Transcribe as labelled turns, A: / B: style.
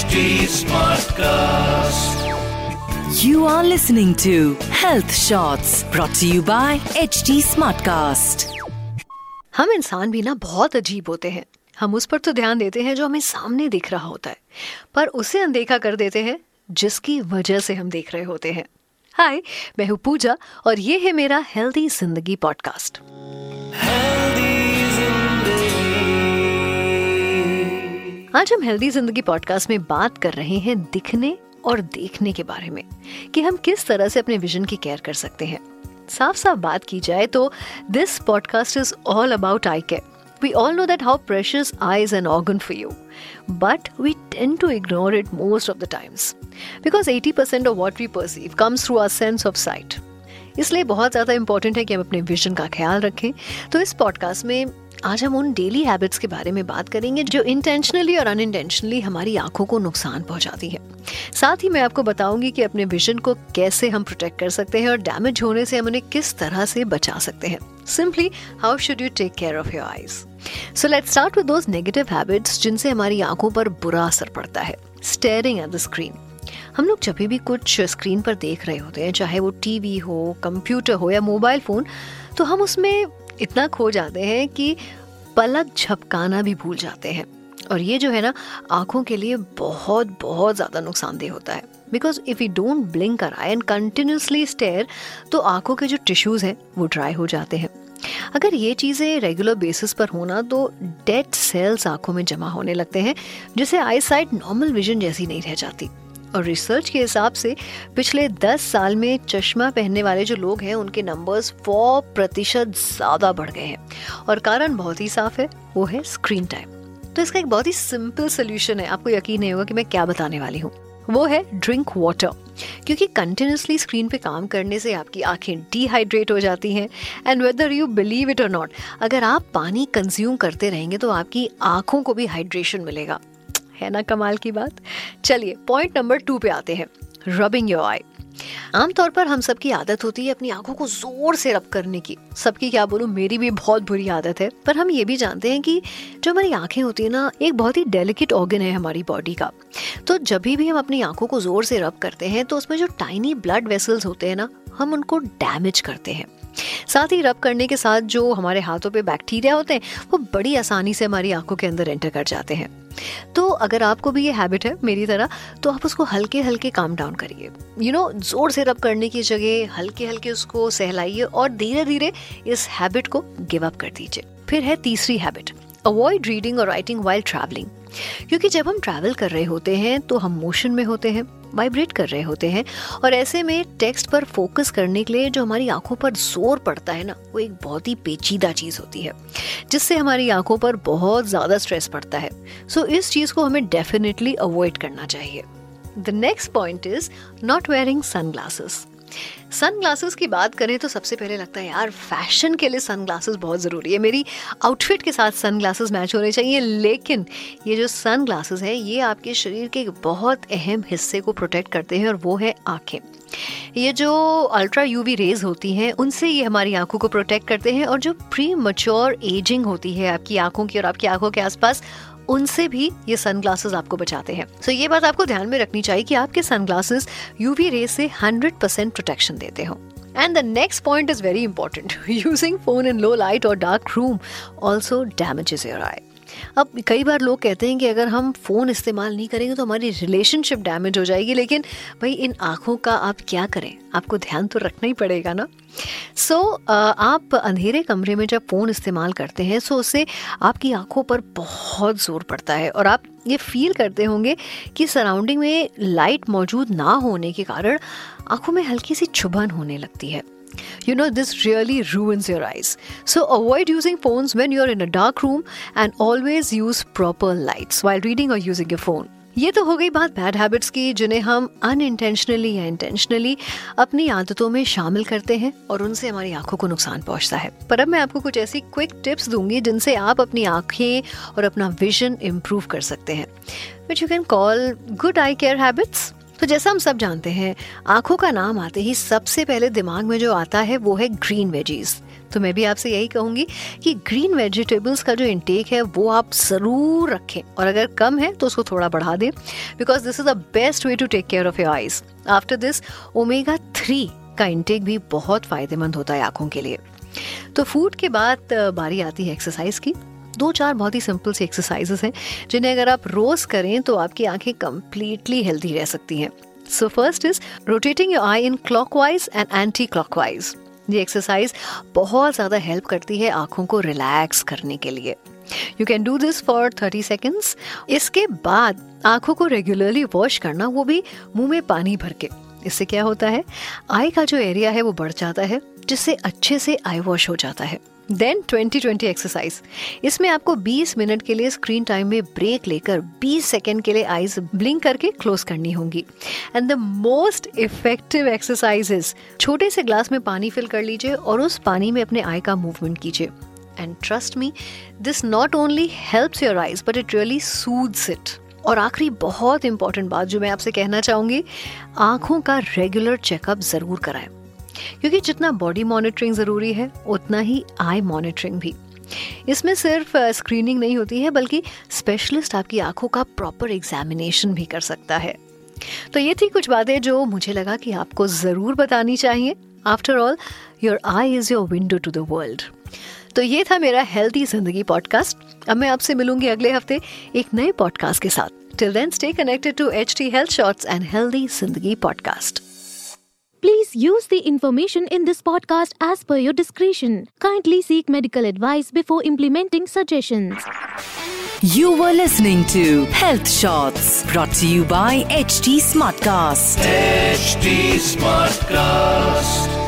A: HD Smartcast.
B: You are listening to Health Shots brought to you by HD Smartcast.
C: हम इंसान भी ना बहुत अजीब होते हैं हम उस पर तो ध्यान देते हैं जो हमें सामने दिख रहा होता है पर उसे अनदेखा कर देते हैं जिसकी वजह से हम देख रहे होते हैं हाय मैं हूँ पूजा और ये है मेरा हेल्दी ज़िंदगी पॉडकास्ट आज हम हेल्दी ज़िंदगी पॉडकास्ट में बात कर रहे हैं दिखने और देखने के बारे में कि हम किस तरह से अपने विजन की केयर कर सकते हैं। साफ़ साफ़ बात की जाए तो this podcast is all about eye care We all know that how precious eye is an organ for you, but we tend to ignore it most of the times because 80% of what we perceive comes through our sense of. इसलिए बहुत ज़्यादा important है कि हम अपने vision का ख्याल रखें। तो इस पॉडकास्ट में आज हम उन डेली हैबिट्स के बारे में बात करेंगे जो इंटेंशनली और अनइंटेंशनली हमारी आँखों को नुकसान पहुंचाती है। साथ ही मैं आपको बताऊँगी कि अपने विजन को कैसे हम प्रोटेक्ट कर सकते हैं और डैमेज होने से हम उन्हें किस तरह से बचा सकते हैं। Simply how should you take care of your eyes so let start with negative habits जिनसे हमारी आँखों पर बुरा असर पड़ता है। स्टेयरिंग एट द स्क्रीन हम लोग जब भी कुछ स्क्रीन पर देख रहे होते हैं, चाहे वो टीवी हो कंप्यूटर हो या मोबाइल फ़ोन तो हम उसमें इतना खो जाते हैं कि पलक झपकाना भी भूल जाते हैं। और ये जो है ना, आँखों के लिए बहुत बहुत ज़्यादा नुकसानदेह होता है। Because if you don't blink कर आई एंड कंटिन्यूसली स्टेयर तो आँखों के जो टिश्यूज़ हैं, वो ड्राई हो जाते हैं। अगर ये चीज़ें रेगुलर बेसिस पर होना तो डेड सेल्स आँखों में जमा होने लगते हैं, जिससे आई साइड नॉर्मल विजन जैसी नहीं रह जाती। और रिसर्च के हिसाब से, पिछले 10 साल में चश्मा पहनने वाले जो लोग हैं, उनके नंबर्स 4 प्रतिशत ज़्यादा बढ़ गए हैं। और कारण बहुत ही साफ़ है, वो है स्क्रीन टाइम तो इसका एक बहुत ही सिंपल सोल्यूशन है। आपको यकीन नहीं होगा कि मैं क्या बताने वाली हूँ। वो है ड्रिंक वाटर क्योंकि कंटिन्यूसली स्क्रीन पे काम करने से आपकी आँखें डिहाइड्रेट हो जाती हैं and whether you believe it or not अगर आप पानी कंज्यूम करते रहेंगे तो आपकी आँखों को भी हाइड्रेशन मिलेगा। है ना कमाल की बात? चलिए पॉइंट नंबर टू पे आते हैं। रबिंग योर आई आमतौर पर हम सबकी आदत होती है अपनी आँखों को ज़ोर से रब करने की। सबकी क्या बोलूँ, मेरी भी बहुत बुरी आदत है। पर हम ये भी जानते हैं कि जो हमारी आँखें होती है ना, एक बहुत ही डेलिकेट ऑर्गन है हमारी बॉडी का। तो जब भी हम अपनी आँखों को ज़ोर से रब करते हैं तो उसमें जो टाइनी ब्लड वेसल्स होते हैं ना, हम उनको डैमेज करते हैं। साथ ही रब करने के साथ जो हमारे हाथों पे बैक्टीरिया होते हैं, वो बड़ी आसानी से हमारी आँखों के अंदर एंटर कर जाते हैं। तो अगर आपको भी ये हैबिट है मेरी तरह तो आप उसको हल्के हल्के काम डाउन करिए। यू नो ज़ोर से रब करने की जगह हल्के हल्के उसको सहलाइए और धीरे धीरे इस हैबिट को गिव अप कर दीजिए। फिर है तीसरी habit avoid reading or writing while travelling क्योंकि जब हम ट्रैवल कर रहे होते हैं तो हम मोशन में होते हैं वाइब्रेट कर रहे होते हैं और ऐसे में टेक्स्ट पर फोकस करने के लिए जो हमारी आँखों पर ज़ोर पड़ता है ना वो एक बहुत ही पेचीदा चीज़ होती है जिससे हमारी आँखों पर बहुत ज़्यादा स्ट्रेस पड़ता है। सो so, इस चीज़ को हमें डेफिनेटली अवॉइड करना चाहिए। The next point is not wearing sunglasses sunglasses की बात करें तो सबसे पहले लगता है, यार फ़ैशन के लिए सन ग्लासेस बहुत ज़रूरी है। मेरी आउटफिट के साथ सन ग्लासेस मैच होने चाहिए, लेकिन ये जो सन ग्लासेस हैं, ये आपके शरीर के एक बहुत अहम हिस्से को प्रोटेक्ट करते हैं और वो है आँखें। ये जो अल्ट्रा यूवी रेज होती हैं, उनसे ये हमारी आँखों को प्रोटेक्ट करते हैं और जो प्री मच्योर एजिंग होती है, आपकी आँखों की और आपकी आँखों के आसपास उनसे भी ये सनग्लासेस आपको बचाते हैं। सो so, ये बात आपको ध्यान में रखनी चाहिए कि आपके सनग्लासेस यूवी रे से 100% प्रोटेक्शन देते हो। And the next point is very important using phone in low light or dark room also damages your eye अब कई बार लोग कहते हैं कि अगर हम फ़ोन इस्तेमाल नहीं करेंगे तो हमारी रिलेशनशिप डैमेज हो जाएगी। लेकिन भाई इन आँखों का आप क्या करें? आपको ध्यान तो रखना ही पड़ेगा ना? सो so, आप अंधेरे कमरे में जब फ़ोन इस्तेमाल करते हैं सो उससे आपकी आँखों पर बहुत ज़ोर पड़ता है और आप ये फील करते होंगे कि सराउंडिंग में लाइट मौजूद ना होने के कारण आँखों में हल्की सी चुभन होने लगती है। You know, this really ruins your eyes. So, avoid using phones when you're in a dark room and always use proper lights while reading or using your phone. ये तो हो गई बात बैड हैबिट्स की जिन्हें हम अनइंटेंशनली या intentionally अपनी आदतों में शामिल करते हैं और उनसे हमारी आँखों को नुकसान पहुँचता है पर अब मैं आपको कुछ ऐसी क्विक टिप्स दूँगी जिनसे आप अपनी आँखें और अपना विजन इम्प्रूव कर सकते हैं which you can call good eye care habits तो जैसा हम सब जानते हैं, आँखों का नाम आते ही सबसे पहले दिमाग में जो आता है वो है ग्रीन वेजीज तो मैं भी आपसे यही कहूँगी कि ग्रीन वेजिटेबल्स का जो इंटेक है, वो आप ज़रूर रखें। और अगर कम है तो उसको थोड़ा बढ़ा दें। Because this is the best way to take care of your eyes after this omega three का इंटेक भी बहुत फ़ायदेमंद होता है आँखों के लिए। तो फ़ूड के बाद बारी आती है एक्सरसाइज की। दो चार बहुत ही सिंपल सी एक्सरसाइजेस हैं, जिन्हें अगर आप रोज करें तो आपकी आँखें कंप्लीटली हेल्दी रह सकती हैं। So first is rotating your eye in clockwise and anticlockwise ये एक्सरसाइज बहुत ज़्यादा हेल्प करती है आँखों को रिलैक्स करने के लिए। You can do this for thirty seconds इसके बाद आँखों को रेगुलरली वॉश करना, वो भी मुँह में पानी भर के। इससे क्या होता है? आई का जो एरिया है, वो बढ़ जाता है। जिससे अच्छे से आई वॉश हो जाता है। देन 2020 एक्सरसाइज इसमें आपको 20 मिनट के लिए स्क्रीन टाइम में ब्रेक लेकर 20 सेकेंड के लिए आईज ब्लिंक करके क्लोज करनी होंगी। And the most effective exercises छोटे से ग्लास में पानी फिल कर लीजिए और उस पानी में अपने आई का मूवमेंट कीजिए। And trust me this not only helps your eyes but it really soothes it और आखिरी बहुत इंपॉर्टेंट बात जो मैं आपसे कहना चाहूँगी, आँखों का रेगुलर चेकअप ज़रूर कराएँ। क्योंकि जितना बॉडी मॉनिटरिंग ज़रूरी है, उतना ही आई मॉनिटरिंग भी। इसमें सिर्फ़ स्क्रीनिंग नहीं होती है, बल्कि स्पेशलिस्ट आपकी आँखों का प्रॉपर एग्जामिनेशन भी कर सकता है। तो ये थी कुछ बातें जो मुझे लगा कि आपको ज़रूर बतानी चाहिए। After all your eye is your window to the world तो ये था मेरा हेल्थी ज़िंदगी पॉडकास्ट अब मैं आपसे मिलूँगी अगले हफ़्ते एक नए पॉडकास्ट के साथ। Till then stay connected to H T Health Shorts and healthy ज़िंदगी podcast
A: Please use the information in this podcast as per your discretion. Kindly seek medical advice before implementing suggestions.
B: You were listening to Health Shots brought to you by HT Smartcast.
D: HT Smartcast.